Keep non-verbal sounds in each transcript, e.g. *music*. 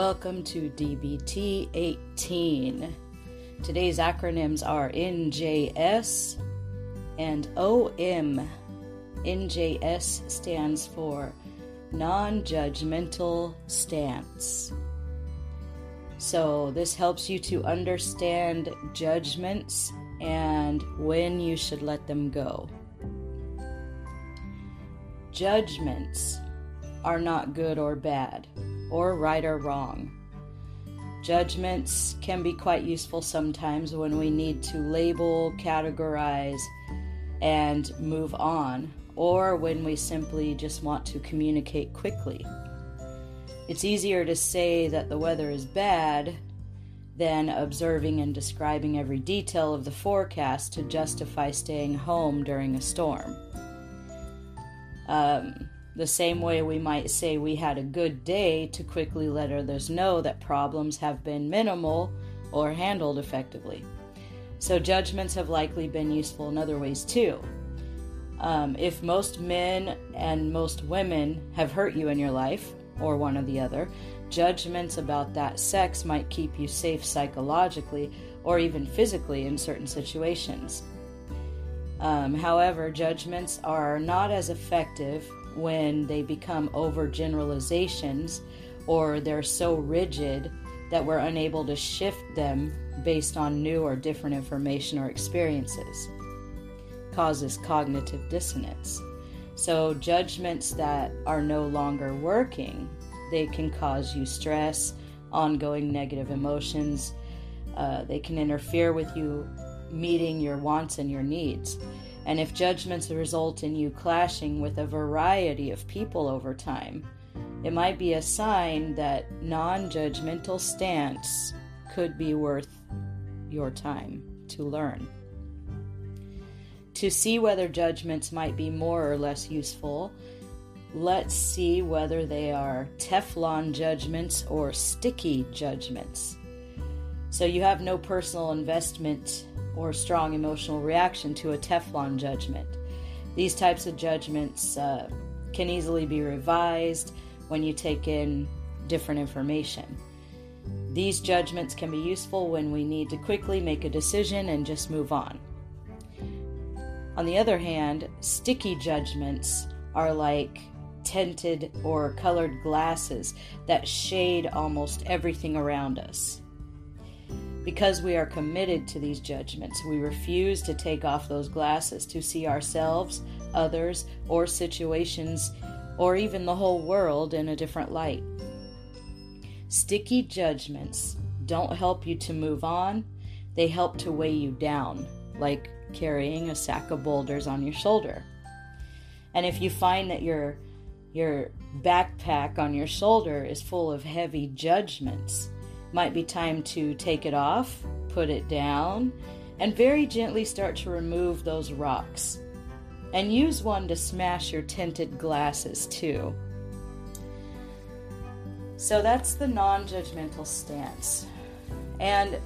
Welcome to DBT 18. Today's acronyms are NJS and OM. NJS stands for Non Judgmental Stance. So, this helps you to understand judgments and when you should let them go. Judgments are not good or bad, or right or wrong. Judgments can be quite useful sometimes when we need to label, categorize, and move on, or when we simply just want to communicate quickly. It's easier to say that the weather is bad than observing and describing every detail of the forecast to justify staying home during a storm. Um, the same way we might say we had a good day to quickly let others know that problems have been minimal or handled effectively. So, judgments have likely been useful in other ways too. Um, if most men and most women have hurt you in your life, or one or the other, judgments about that sex might keep you safe psychologically or even physically in certain situations. Um, however, judgments are not as effective when they become overgeneralizations or they're so rigid that we're unable to shift them based on new or different information or experiences. Causes cognitive dissonance. So, judgments that are no longer working, they can cause you stress, ongoing negative emotions. Uh, they can interfere with you meeting your wants and your needs. And if judgments result in you clashing with a variety of people over time, it might be a sign that non judgmental stance could be worth your time to learn. To see whether judgments might be more or less useful, let's see whether they are Teflon judgments or sticky judgments. So you have no personal investment or strong emotional reaction to a Teflon judgment. These types of judgments uh, can easily be revised when you take in different information. These judgments can be useful when we need to quickly make a decision and just move on. On the other hand, sticky judgments are like tinted or colored glasses that shade almost everything around us. Because we are committed to these judgments, we refuse to take off those glasses to see ourselves, others, or situations, or even the whole world in a different light. Sticky judgments don't help you to move on, they help to weigh you down, like carrying a sack of boulders on your shoulder. And if you find that your your backpack on your shoulder is full of heavy judgments, might be time to take it off, put it down, and very gently start to remove those rocks. And use one to smash your tinted glasses too. So that's the non judgmental stance. And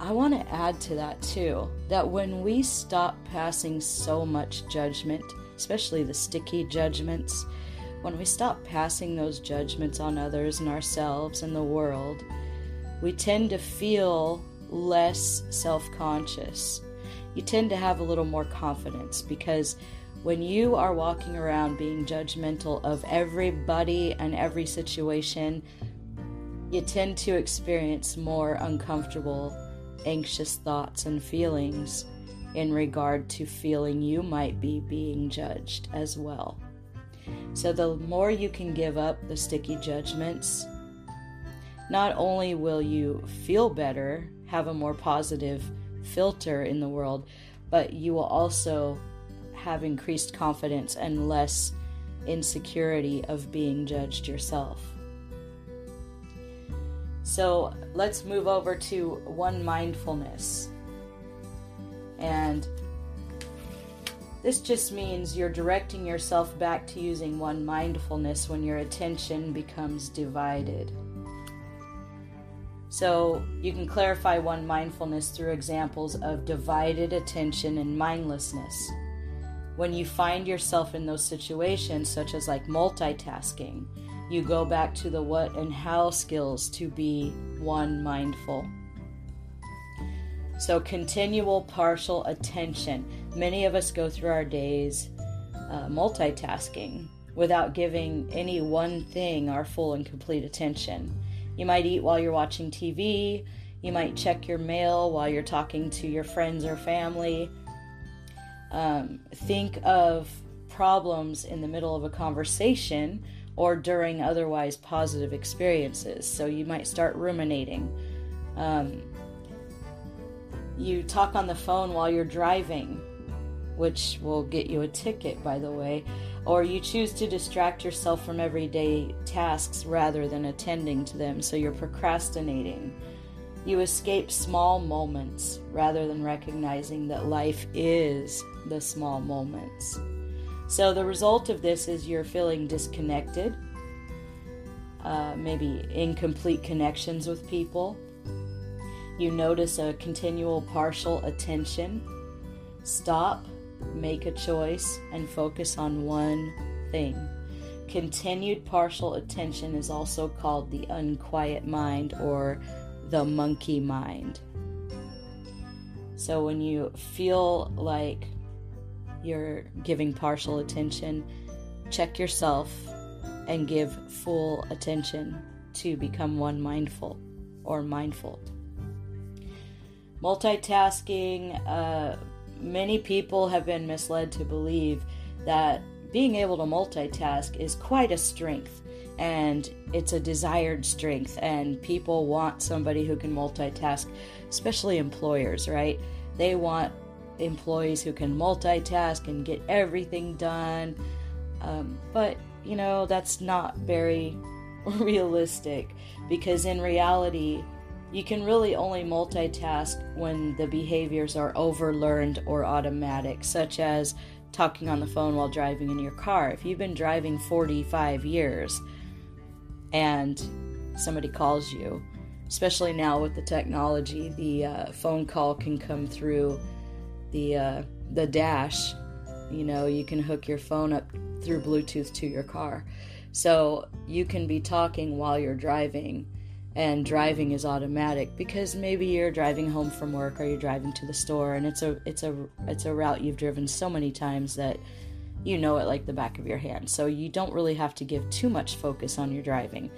I want to add to that too that when we stop passing so much judgment, especially the sticky judgments, when we stop passing those judgments on others and ourselves and the world, we tend to feel less self conscious. You tend to have a little more confidence because when you are walking around being judgmental of everybody and every situation, you tend to experience more uncomfortable, anxious thoughts and feelings in regard to feeling you might be being judged as well. So, the more you can give up the sticky judgments not only will you feel better, have a more positive filter in the world, but you will also have increased confidence and less insecurity of being judged yourself. So let's move over to one mindfulness. And this just means you're directing yourself back to using one mindfulness when your attention becomes divided. So you can clarify one mindfulness through examples of divided attention and mindlessness. When you find yourself in those situations, such as like multitasking, you go back to the what and how skills to be one mindful. So, continual partial attention. Many of us go through our days uh, multitasking without giving any one thing our full and complete attention. You might eat while you're watching TV, you might check your mail while you're talking to your friends or family. Um, think of problems in the middle of a conversation or during otherwise positive experiences. So you might start ruminating. Um, you talk on the phone while you're driving, which will get you a ticket, by the way, or you choose to distract yourself from everyday tasks rather than attending to them, so you're procrastinating. You escape small moments rather than recognizing that life is the small moments. So, the result of this is you're feeling disconnected, uh, maybe incomplete connections with people. You notice a continual partial attention. Stop, make a choice, and focus on one thing. Continued partial attention is also called the unquiet mind or the monkey mind. So when you feel like you're giving partial attention, check yourself and give full attention to become one mindful or mindful. Multitasking, uh, many people have been misled to believe that being able to multitask is quite a strength and it's a desired strength and people want somebody who can multitask especially employers right they want employees who can multitask and get everything done. Um, but, you know, that's not very *laughs* realistic because in reality, you can really only multitask when the behaviors are overlearned or automatic, such as talking on the phone while driving in your car. If you've been driving 45 years and somebody calls you, especially now with the technology, the uh, phone call can come through the uh, the dash. You know, you can hook your phone up through Bluetooth to your car, so you can be talking while you're driving. And driving is automatic because maybe you're driving home from work or you're driving to the store, and it's a it's a it's a route you've driven so many times that you know it like the back of your hand. So you don't really have to give too much focus on your driving.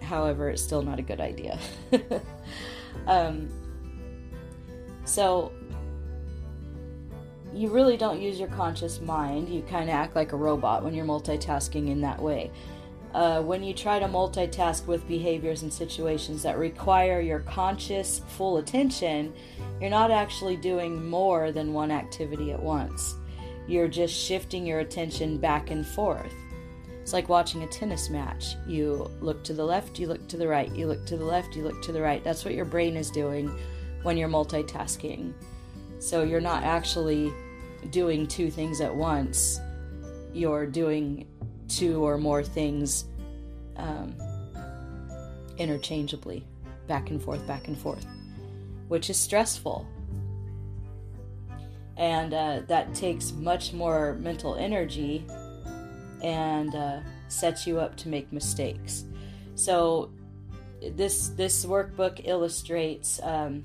However, it's still not a good idea. *laughs* um, so you really don't use your conscious mind. You kind of act like a robot when you're multitasking in that way. Uh, when you try to multitask with behaviors and situations that require your conscious full attention, you're not actually doing more than one activity at once. You're just shifting your attention back and forth. It's like watching a tennis match. You look to the left, you look to the right, you look to the left, you look to the right. That's what your brain is doing when you're multitasking. So you're not actually doing two things at once, you're doing two or more things um, interchangeably, back and forth, back and forth, which is stressful. And uh, that takes much more mental energy and uh, sets you up to make mistakes. So, this this workbook illustrates um,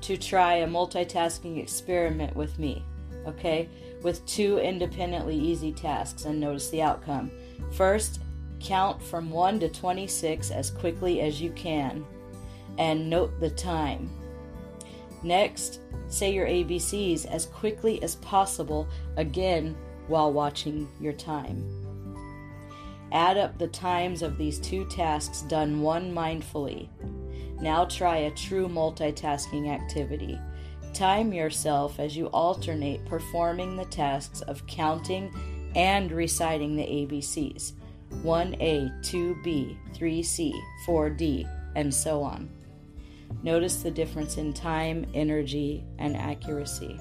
to try a multitasking experiment with me, okay? With two independently easy tasks and notice the outcome. First, count from 1 to 26 as quickly as you can and note the time. Next, say your ABCs as quickly as possible, again while watching your time. Add up the times of these two tasks done one mindfully now try a true multitasking activity. Time yourself as you alternate performing the tasks of counting and reciting the ABCs 1A, 2B, 3C, 4D, and so on. Notice the difference in time, energy, and accuracy.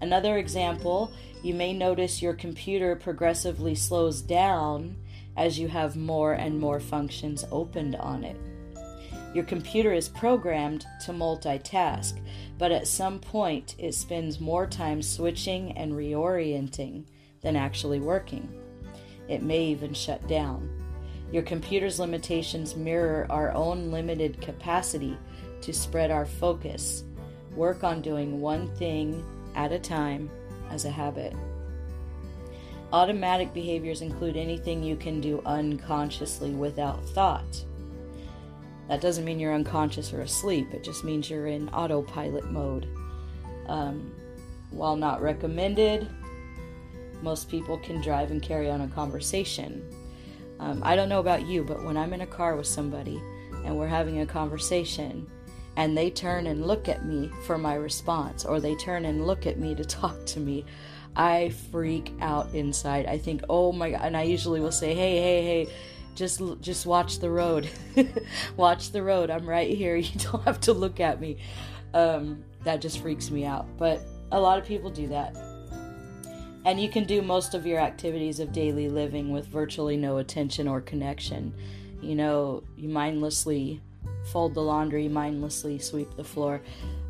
Another example, you may notice your computer progressively slows down as you have more and more functions opened on it. Your computer is programmed to multitask, but at some point it spends more time switching and reorienting than actually working. It may even shut down. Your computer's limitations mirror our own limited capacity to spread our focus. Work on doing one thing at a time as a habit. Automatic behaviors include anything you can do unconsciously without thought. That doesn't mean you're unconscious or asleep, it just means you're in autopilot mode. Um, while not recommended, most people can drive and carry on a conversation. Um, I don't know about you, but when I'm in a car with somebody and we're having a conversation and they turn and look at me for my response or they turn and look at me to *laughs* talk to me, I freak out inside. I think, oh my god, and I usually will say, hey, hey, hey, just just watch the road, *laughs* watch the road. I'm right here. *laughs* You don't have to look at me. Um, that just freaks me out. But a lot of people do that. And you can do most of your activities of daily living with virtually no attention or connection. You know, you mindlessly fold the laundry, mindlessly sweep the floor.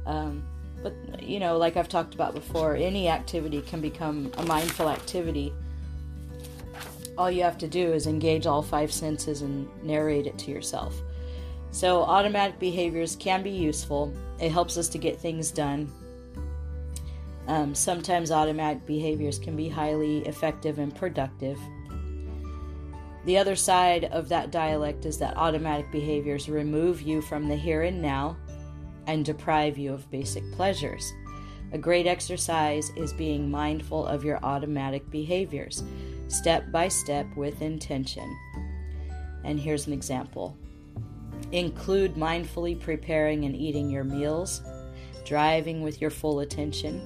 Um, but, you know, like I've talked about before, any activity can become a mindful activity. All you have to do is engage all five senses and narrate it to yourself. So, automatic behaviors can be useful. It helps us to get things done. Um, sometimes automatic behaviors can be highly effective and productive. The other side of that dialect is that automatic behaviors remove you from the here and now and deprive you of basic pleasures. A great exercise is being mindful of your automatic behaviors, step by step with intention. And here's an example include mindfully preparing and eating your meals, driving with your full attention,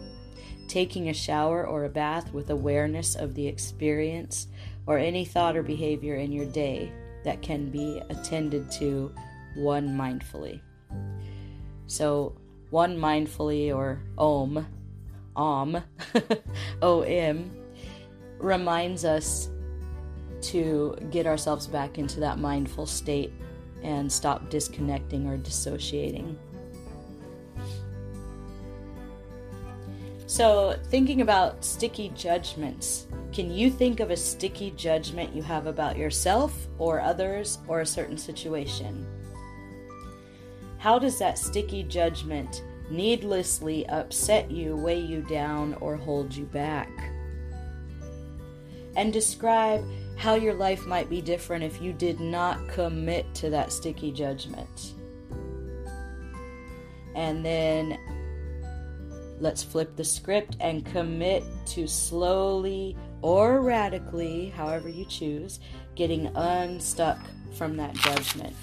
taking a shower or a bath with awareness of the experience, or any thought or behavior in your day that can be attended to one mindfully. So, one mindfully or om, om, *laughs* om, reminds us to get ourselves back into that mindful state and stop disconnecting or dissociating. So, thinking about sticky judgments, can you think of a sticky judgment you have about yourself or others or a certain situation? How does that sticky judgment needlessly upset you, weigh you down, or hold you back? And describe how your life might be different if you did not commit to that sticky judgment. And then let's flip the script and commit to slowly or radically, however you choose, getting unstuck from that judgment.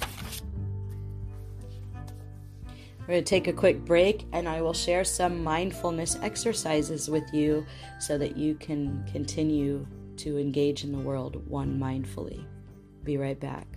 We're going to take a quick break and I will share some mindfulness exercises with you so that you can continue to engage in the world one mindfully. Be right back.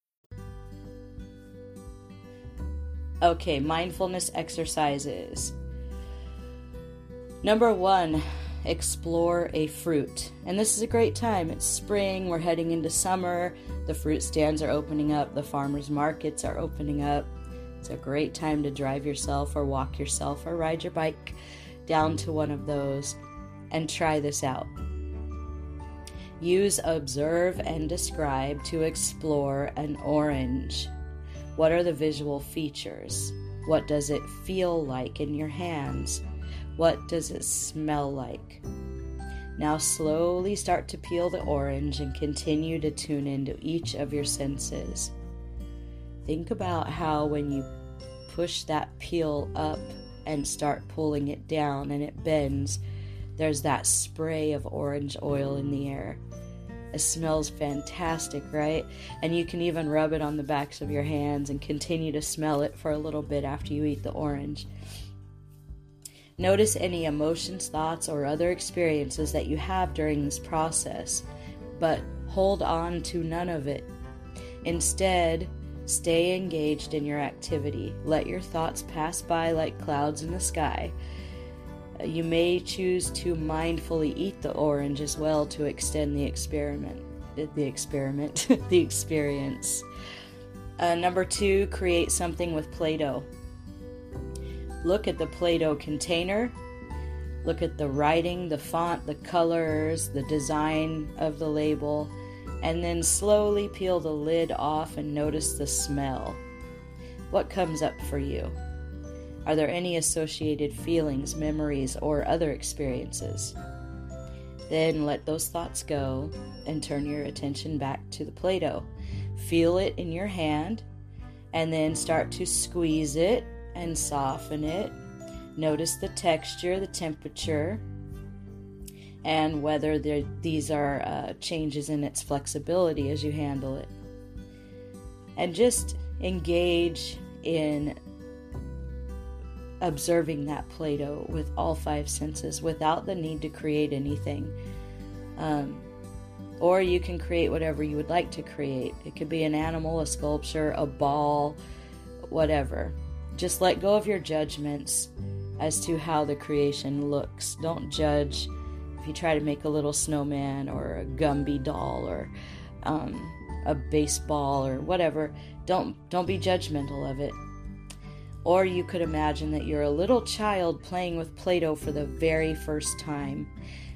Okay, mindfulness exercises. Number one, explore a fruit. And this is a great time. It's spring, we're heading into summer, the fruit stands are opening up, the farmers markets are opening up. It's a great time to drive yourself or walk yourself or ride your bike down to one of those and try this out. Use observe and describe to explore an orange. What are the visual features? What does it feel like in your hands? What does it smell like? Now, slowly start to peel the orange and continue to tune into each of your senses. Think about how, when you push that peel up and start pulling it down and it bends, there's that spray of orange oil in the air. It smells fantastic, right? And you can even rub it on the backs of your hands and continue to smell it for a little bit after you eat the orange. Notice any emotions, thoughts, or other experiences that you have during this process. but hold on to none of it. Instead, stay engaged in your activity. Let your thoughts pass by like clouds in the sky. You may choose to mindfully eat the orange as well to extend the experiment. The experiment, *laughs* the experience. Uh, number two, create something with Play Doh. Look at the Play Doh container. Look at the writing, the font, the colors, the design of the label, and then slowly peel the lid off and notice the smell. What comes up for you? Are there any associated feelings, memories, or other experiences? Then let those thoughts go and turn your attention back to the Play Doh. Feel it in your hand and then start to squeeze it and soften it. Notice the texture, the temperature, and whether these are uh, changes in its flexibility as you handle it. And just engage in observing that Play Doh with all five senses without the need to create anything. Um, or you can create whatever you would like to create. It could be an animal, a sculpture, a ball, whatever. Just let go of your judgments as to how the creation looks. Don't judge if you try to make a little snowman or a Gumby doll or um, a baseball or whatever. Don't don't be judgmental of it. Or you could imagine that you're a little child playing with Play Doh for the very first time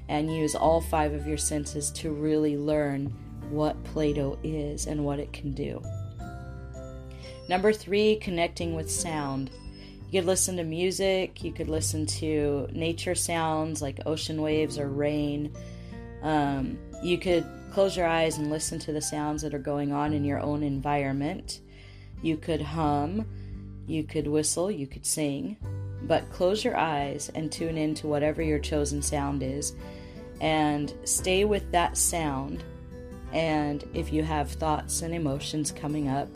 and use all five of your senses to really learn what Play Doh is and what it can do. Number three, connecting with sound. You could listen to music, you could listen to nature sounds like ocean waves or rain. Um, you could close your eyes and listen to the sounds that are going on in your own environment. You could hum, you could whistle, you could sing, but close your eyes and tune in to whatever your chosen sound is and stay with that sound. And if you have thoughts and emotions coming up,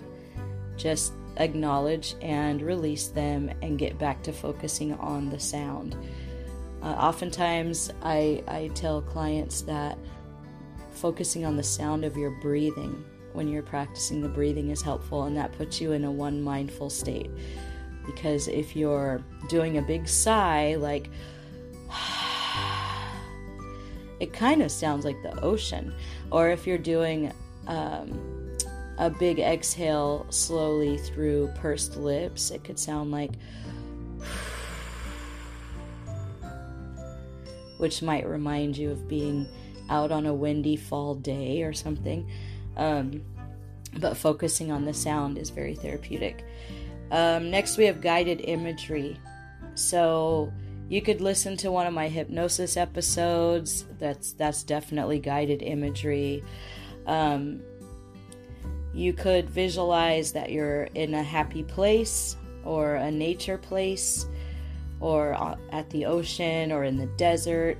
just acknowledge and release them and get back to focusing on the sound. Uh, oftentimes, I, I tell clients that focusing on the sound of your breathing when you're practicing the breathing is helpful, and that puts you in a one mindful state. Because if you're doing a big sigh, like, *sighs* it kind of sounds like the ocean. Or if you're doing um, a big exhale slowly through pursed lips, it could sound like, which might remind you of being out on a windy fall day or something. Um, but focusing on the sound is very therapeutic. Um, next, we have guided imagery. So you could listen to one of my hypnosis episodes. That's that's definitely guided imagery. Um, you could visualize that you're in a happy place or a nature place or at the ocean or in the desert,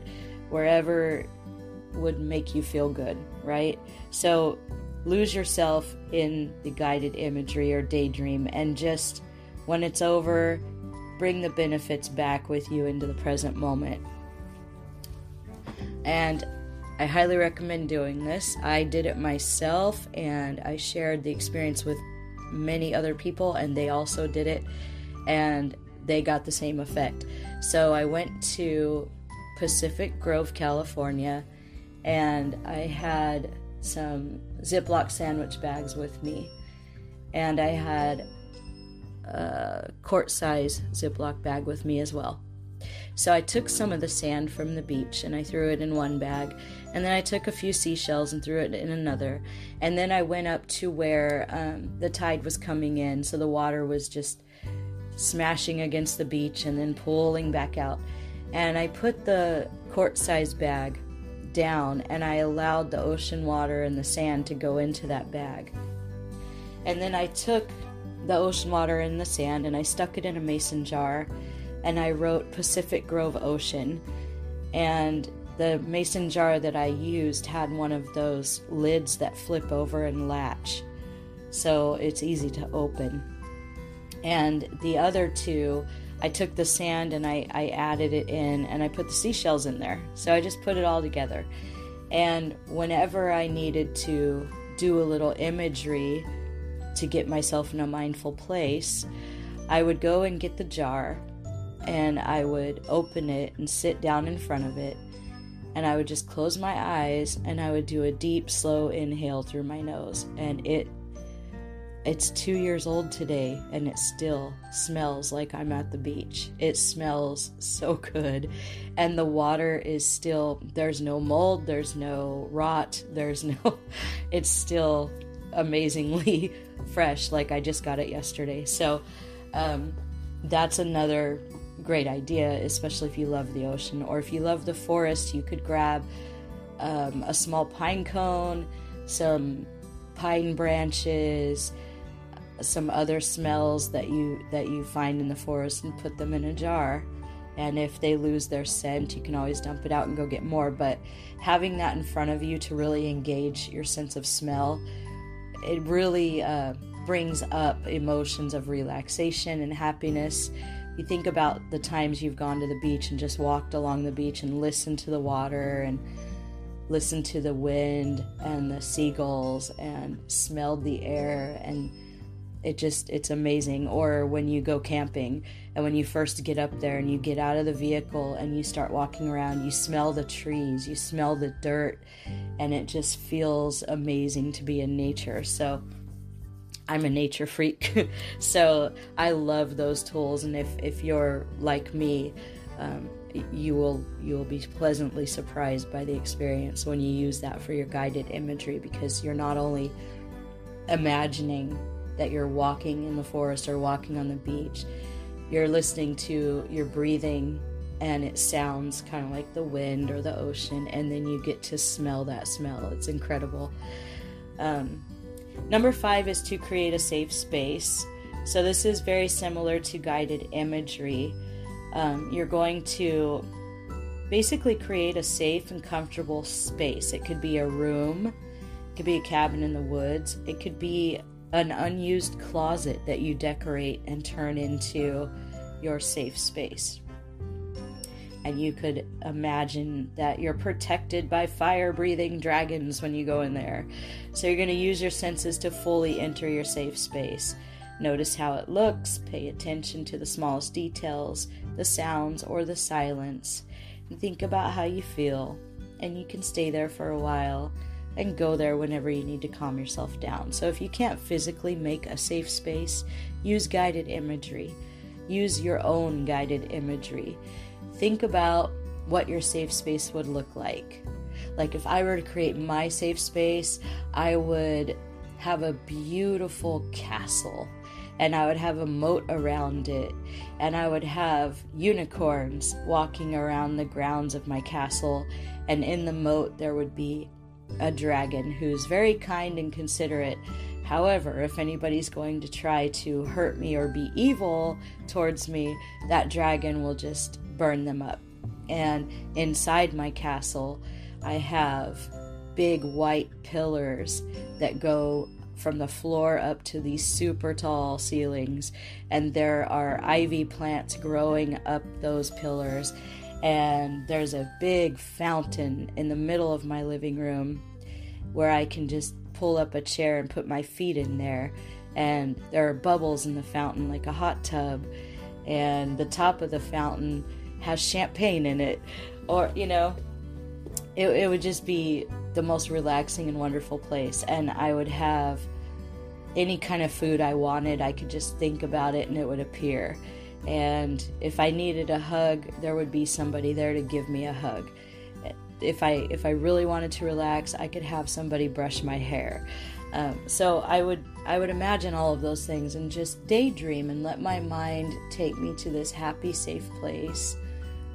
wherever would make you feel good, right? So lose yourself in the guided imagery or daydream and just when it's over, bring the benefits back with you into the present moment. And I highly recommend doing this. I did it myself and I shared the experience with many other people, and they also did it, and they got the same effect. So I went to Pacific Grove, California, and I had some Ziploc sandwich bags with me, and I had a quart size Ziploc bag with me as well. So I took some of the sand from the beach and I threw it in one bag, and then I took a few seashells and threw it in another. And then I went up to where um, the tide was coming in, so the water was just smashing against the beach and then pulling back out. And I put the quart size bag down and I allowed the ocean water and the sand to go into that bag. And then I took the ocean water and the sand and I stuck it in a mason jar and I wrote Pacific Grove Ocean. And the mason jar that I used had one of those lids that flip over and latch, so it's easy to open. And the other two, I took the sand and I, I added it in and I put the seashells in there. So I just put it all together. And whenever I needed to do a little imagery to get myself in a mindful place, I would go and get the jar and I would open it and sit down in front of it. And I would just close my eyes and I would do a deep, slow inhale through my nose. And it it's two years old today and it still smells like I'm at the beach. It smells so good. And the water is still, there's no mold, there's no rot, there's no, *laughs* it's still amazingly *laughs* fresh, like I just got it yesterday. So um, that's another great idea, especially if you love the ocean or if you love the forest. You could grab um, a small pine cone, some pine branches some other smells that you that you find in the forest and put them in a jar. And if they lose their scent you can always dump it out and go get more. But having that in front of you to really engage your sense of smell it really uh, brings up emotions of relaxation and happiness. You think about the times you've gone to the beach and just walked along the beach and listened to the water and listened to the wind and the seagulls and smelled the air and it just it's amazing. Or when you go camping and when you first get up there and you get out of the vehicle and you start walking around you smell the trees you smell the dirt and it just feels amazing to be in nature. So I'm a nature freak. *laughs* So I love those tools and if if you're like me um, you will you will be pleasantly surprised by the experience when you use that for your guided imagery because you're not only imagining that you're walking in the forest or walking on the beach. You're listening to your breathing and it sounds kind of like the wind or the ocean, and then you get to smell that smell. It's incredible. Um, number five is to create a safe space. So, this is very similar to guided imagery. Um, you're going to basically create a safe and comfortable space. It could be a room, it could be a cabin in the woods, it could be an unused closet that you decorate and turn into your safe space. And you could imagine that you're protected by fire breathing dragons when you go in there. So you're going to use your senses to fully enter your safe space. Notice how it looks, pay attention to the smallest details, the sounds, or the silence, and think about how you feel. And you can stay there for a while and go there whenever you need to calm yourself down. So if you can't physically make a safe space, use guided imagery. Use your own guided imagery. Think about what your safe space would look like. Like if I were to create my safe space, I would have a beautiful castle and I would have a moat around it, and I would have unicorns walking around the grounds of my castle, and in the moat there would be a dragon who's very kind and considerate. However, if anybody's going to try to hurt me or be evil towards me, that dragon will just burn them up. And inside my castle, I have big white pillars that go from the floor up to these super tall ceilings. And there are ivy plants growing up those pillars and there's a big fountain in the middle of my living room where I can just pull up a chair and put my feet in there. And there are bubbles in the fountain like a hot tub, and the top of the fountain has champagne in it. Or, you know, it, it would just be the most relaxing and wonderful place. And I would have any kind of food I wanted, I could just think about it and it would appear and if I needed a hug, there would be somebody there to give me a hug. If I if I really wanted to relax, I could have somebody brush my hair. Um, so I would I would imagine all of those things and just daydream and let my mind take me to this happy, safe place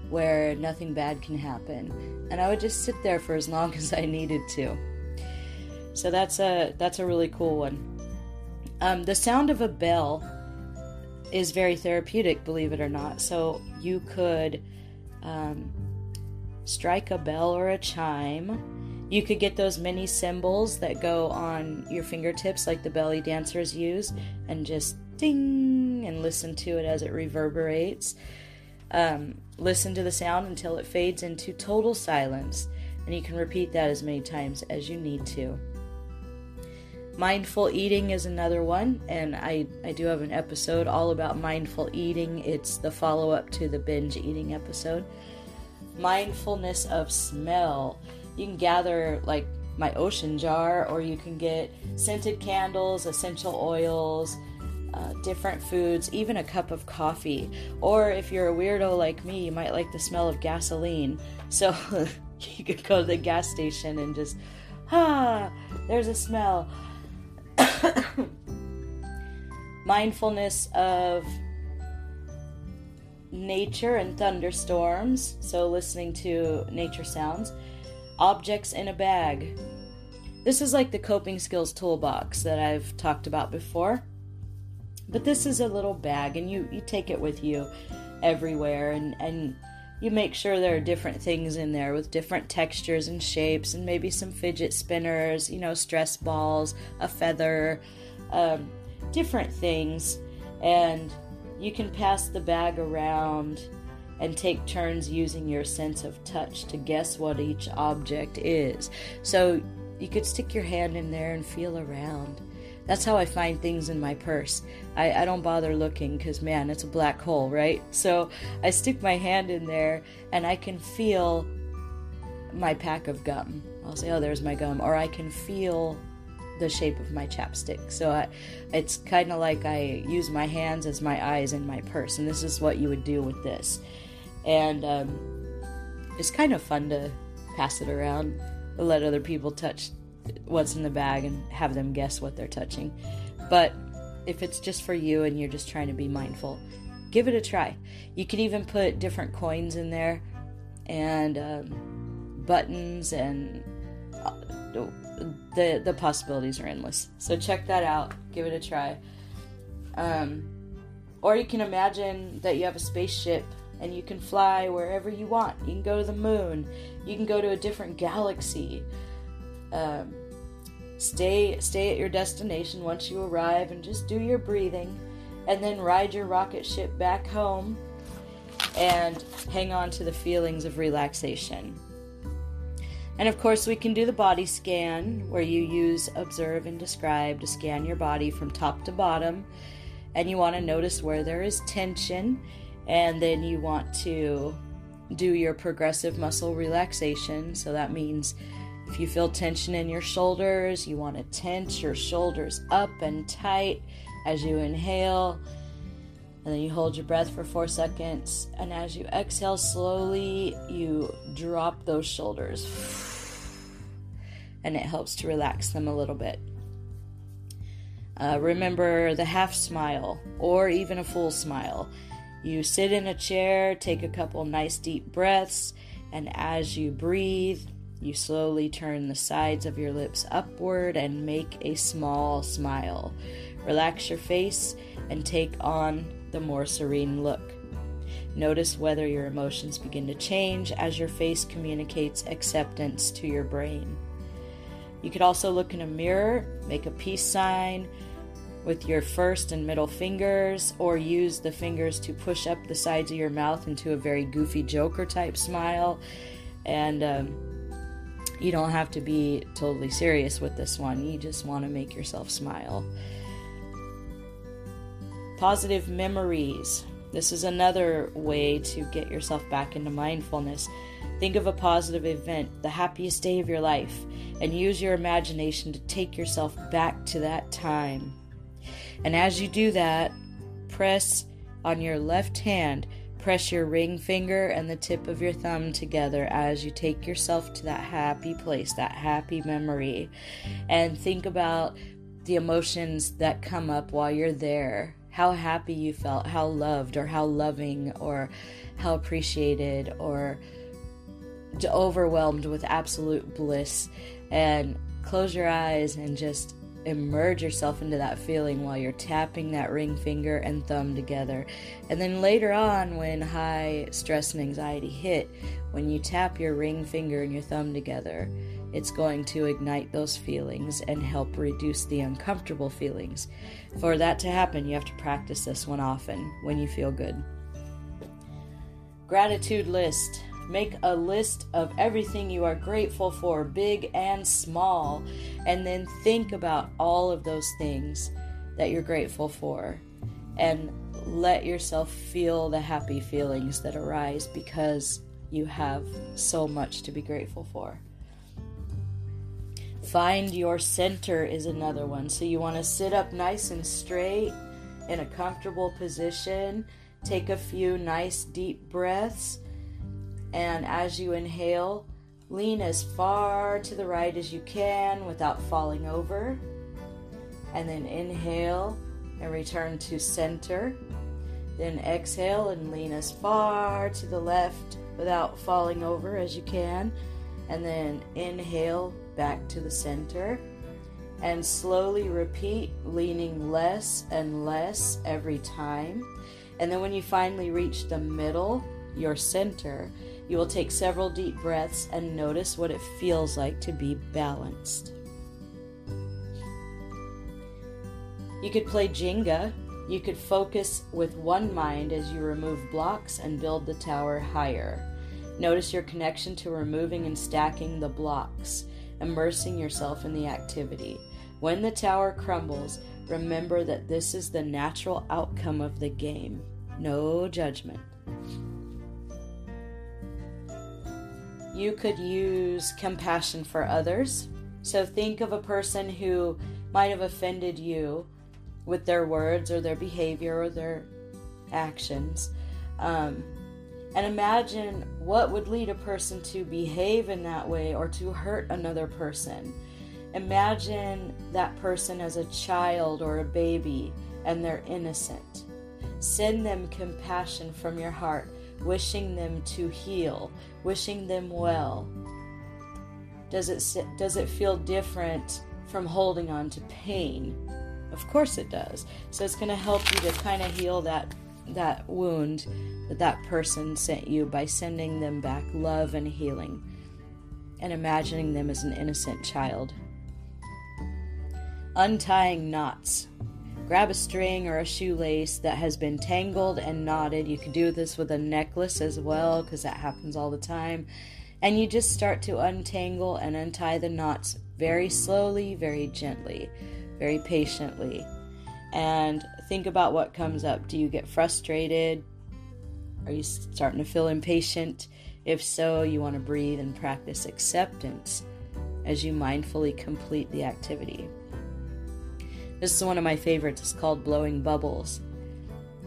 where nothing bad can happen. And I would just sit there for as long *laughs* as I needed to. So that's a that's a really cool one. Um, the sound of a bell is very therapeutic, believe it or not. So you could um, strike a bell or a chime. You could get those mini cymbals that go on your fingertips, like the belly dancers use, and just ding and listen to it as it reverberates. Um, listen to the sound until it fades into total silence. And you can repeat that as many times as you need to. Mindful eating is another one, and I, I do have an episode all about mindful eating. It's the follow up to the binge eating episode. Mindfulness of smell. You can gather like my ocean jar, or you can get scented candles, essential oils, uh, different foods, even a cup of coffee. Or if you're a weirdo like me, you might like the smell of gasoline. So *laughs* you could go to the gas station and just, ah, there's a smell. *coughs* Mindfulness of nature and thunderstorms, so listening to nature sounds. Objects in a bag. This is like the coping skills toolbox that I've talked about before. But this is a little bag and you, you take it with you everywhere and, and you make sure there are different things in there with different textures and shapes and maybe some fidget spinners, you know, stress balls, a feather, um, different things. And you can pass the bag around and take turns using your sense of touch to guess what each object is. So you could stick your hand in there and feel around. That's how I find things in my purse. I, I don't bother looking because, man, it's a black hole, right? So I stick my hand in there and I can feel my pack of gum. I'll say, oh, there's my gum. Or I can feel the shape of my chapstick. So I, it's kind of like I use my hands as my eyes in my purse. And this is what you would do with this. And um, it's kind of fun to pass it around, let other people touch what's in the bag and have them guess what they're touching. But if it's just for you and you're just trying to be mindful, give it a try. You could even put different coins in there and um, buttons and uh, the the possibilities are endless. So check that out. Give it a try. Um, or you can imagine that you have a spaceship and you can fly wherever you want. You can go to the moon. You can go to a different galaxy. Um, stay stay at your destination once you arrive and just do your breathing and then ride your rocket ship back home and hang on to the feelings of relaxation. And of course, we can do the body scan where you use observe and describe to scan your body from top to bottom. And you want to notice where there is tension, and then you want to do your progressive muscle relaxation. So that means if you feel tension in your shoulders, you want to tense your shoulders up and tight as you inhale. And then you hold your breath for four seconds. And as you exhale slowly, you drop those shoulders. And it helps to relax them a little bit. Uh, remember the half smile or even a full smile. You sit in a chair, take a couple nice deep breaths, and as you breathe, you slowly turn the sides of your lips upward and make a small smile. Relax your face and take on the more serene look. Notice whether your emotions begin to change as your face communicates acceptance to your brain. You could also look in a mirror, make a peace sign with your first and middle fingers, or use the fingers to push up the sides of your mouth into a very goofy Joker type smile. And um, you don't have to be totally serious with this one. You just want to make yourself smile. Positive memories. This is another way to get yourself back into mindfulness. Think of a positive event, the happiest day of your life, and use your imagination to take yourself back to that time. And as you do that, press on your left hand Press your ring finger and the tip of your thumb together as you take yourself to that happy place, that happy memory, and think about the emotions that come up while you're there. How happy you felt, how loved, or how loving, or how appreciated, or overwhelmed with absolute bliss. And close your eyes and just immerse yourself into that feeling while you're tapping that ring finger and thumb together. And then later on, when high stress and anxiety hit, when you tap your ring finger and your thumb together, it's going to ignite those feelings and help reduce the uncomfortable feelings. For that to happen, you have to practice this one often when you feel good. Gratitude list. Make a list of everything you are grateful for, big and small, and then think about all of those things that you're grateful for. And let yourself feel the happy feelings that arise because you have so much to be grateful for. Find your center is another one. So you want to sit up nice and straight in a comfortable position. Take a few nice deep breaths. And as you inhale, lean as far to the right as you can without falling over. And then inhale and return to center. Then exhale and lean as far to the left without falling over as you can. And then inhale back to the center. And slowly repeat, leaning less and less every time. And then when you finally reach the middle, your center, you will take several deep breaths and notice what it feels like to be balanced. You could play Jenga you could focus with one mind as you remove blocks and build the tower higher. Notice your connection to removing and stacking the blocks, immersing yourself in the activity. When the tower crumbles, remember that this is the natural outcome of the game. No judgment. You could use compassion for others. So think of a person who might have offended you with their words or their behavior or their actions. Um, and imagine what would lead a person to behave in that way or to hurt another person. Imagine that person as a child or a baby and they're innocent. Send them compassion from your heart, wishing them to heal, wishing them well. Does it, does it feel different from holding on to pain? Of course it does. So it's going to help you to kind of heal that that wound that that person sent you by sending them back love and healing and imagining them as an innocent child. Untying knots. Grab a string or a shoelace that has been tangled and knotted. You could do this with a necklace as well because that happens all the time. And you just start to untangle and untie the knots very slowly, very gently very patiently and think about what comes up. Do you get frustrated? Are you starting to feel impatient? If so, you want to breathe and practice acceptance as you mindfully complete the activity. This is one of my favorites. It's called Blowing Bubbles.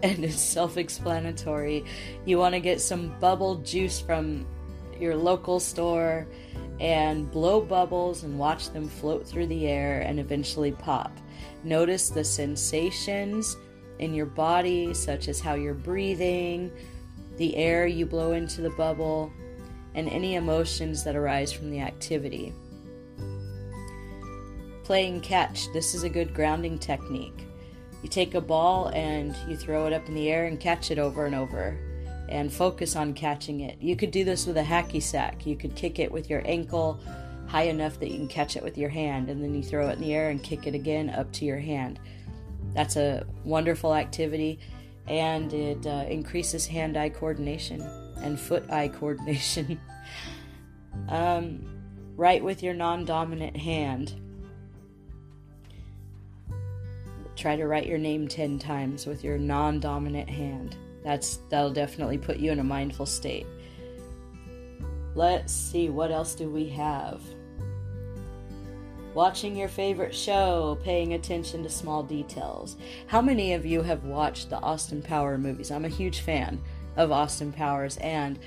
And it's self explanatory. You want to get some bubble juice from your local store and blow bubbles and watch them float through the air and eventually pop. Notice the sensations in your body, such as how you're breathing, the air you blow into the bubble, and any emotions that arise from the activity. Playing catch, this is a good grounding technique. You take a ball and you throw it up in the air and catch it over and over and focus on catching it. You could do this with a hacky sack. You could kick it with your ankle high enough that you can catch it with your hand, and then you throw it in the air and kick it again up to your hand. That's a wonderful activity, and it uh, increases hand eye coordination and foot eye coordination. *laughs* um, write with your non dominant hand. Try to write your name 10 times with your non dominant hand. That's that'll definitely put you in a mindful state. Let's see what else do we have? Watching your favorite show, paying attention to small details. How many of you have watched the Austin Power movies? I'm a huge fan of Austin Powers and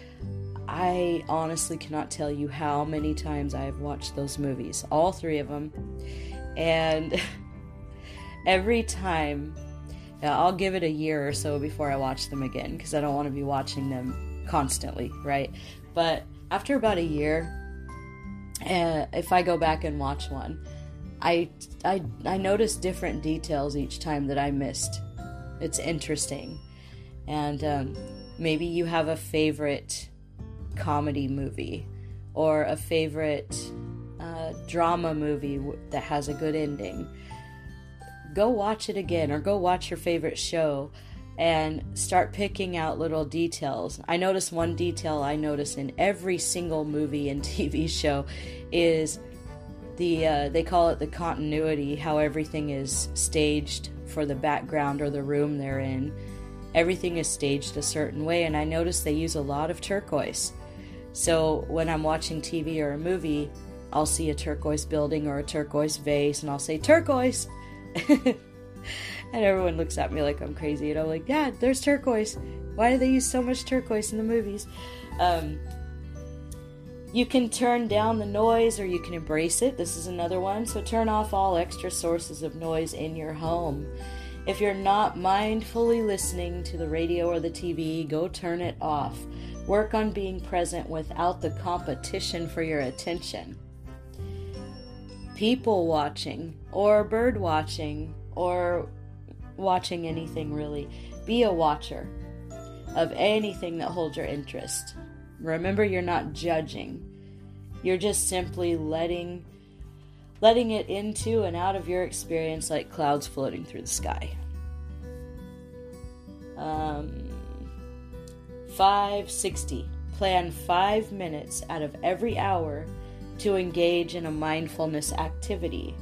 I honestly cannot tell you how many times I have watched those movies, all three of them. And *laughs* every time I'll give it a year or so before I watch them again because I don't want to be watching them constantly, right? But after about a year, uh, if I go back and watch one, I, I, I notice different details each time that I missed. It's interesting. And um, maybe you have a favorite comedy movie or a favorite uh, drama movie that has a good ending go watch it again or go watch your favorite show and start picking out little details. I notice one detail I notice in every single movie and *laughs* TV show is the uh, they call it the continuity, how everything is staged for the background or the room they're in. Everything is staged a certain way, and I notice they use a lot of turquoise. So when I'm watching TV or a movie, I'll see a turquoise building or a turquoise vase, and I'll say turquoise. *laughs* and everyone looks at me like I'm crazy, and I'm like, "Yeah, there's turquoise. Why do they use so much turquoise in the movies?" Um, you can turn down the noise or you can embrace it. This is another one. So turn off all extra sources of noise in your home. If you're not mindfully listening to the radio or the TV, go turn it off. Work on being present without the competition for your attention. People watching, or bird watching, or watching anything really. Be a watcher of anything that holds your interest. Remember, you're not judging. You're just simply letting letting it into and out of your experience like clouds floating through the sky. Um, 560. Plan five minutes out of every hour to engage in a mindfulness activity.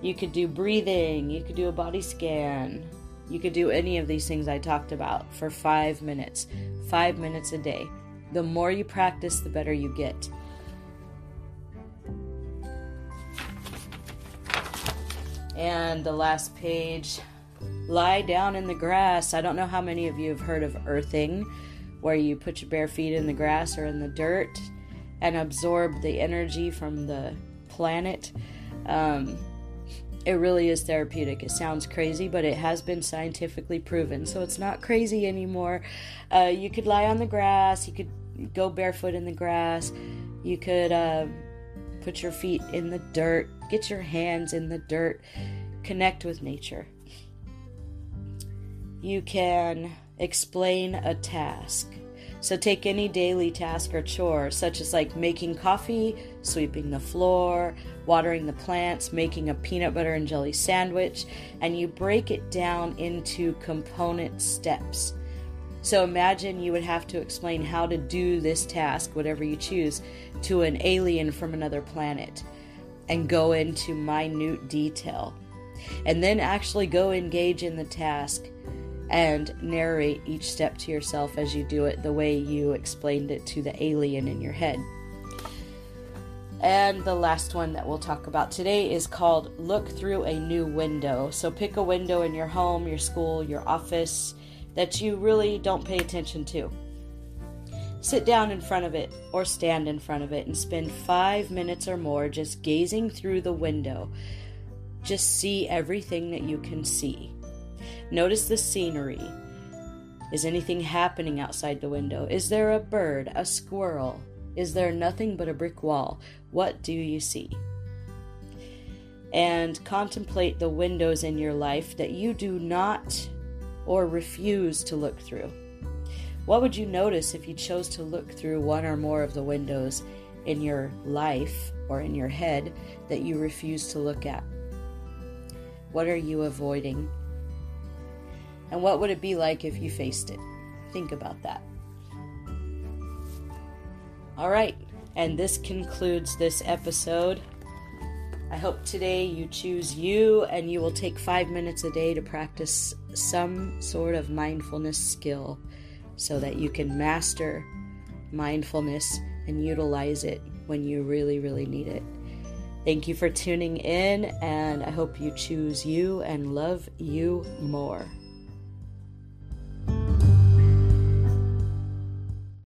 You could do breathing, you could do a body scan, you could do any of these things I talked about for five minutes. Five minutes a day. The more you practice, the better you get. And the last page lie down in the grass. I don't know how many of you have heard of earthing, where you put your bare feet in the grass or in the dirt and absorb the energy from the planet. Um, it really is therapeutic. It sounds crazy, but it has been scientifically proven, so it's not crazy anymore. Uh, you could lie on the grass, you could go barefoot in the grass, you could uh, put your feet in the dirt, get your hands in the dirt, connect with nature. You can explain a task. So take any daily task or chore, such as like making coffee, sweeping the floor, watering the plants, making a peanut butter and jelly sandwich, and you break it down into component steps. So imagine you would have to explain how to do this task, whatever you choose, to an alien from another planet and go into minute detail. And then actually go engage in the task and narrate each step to yourself as you do it the way you explained it to the alien in your head. And the last one that we'll talk about today is called Look Through a New Window. So pick a window in your home, your school, your office that you really don't pay attention to. Sit down in front of it or stand in front of it and spend five minutes or more just gazing through the window. Just see everything that you can see. Notice the scenery. Is anything happening outside the window? Is there a bird, a squirrel? Is there nothing but a brick wall? What do you see? And contemplate the windows in your life that you do not or refuse to look through. What would you notice if you chose to look through one or more of the windows in your life or in your head that you refuse to look at? What are you avoiding? And what would it be like if you faced it? Think about that. All right, and this concludes this episode. I hope today you choose you and you will take five minutes a day to practice some sort of mindfulness skill so that you can master mindfulness and utilize it when you really, really need it. Thank you for tuning in, and I hope you choose you and love you more.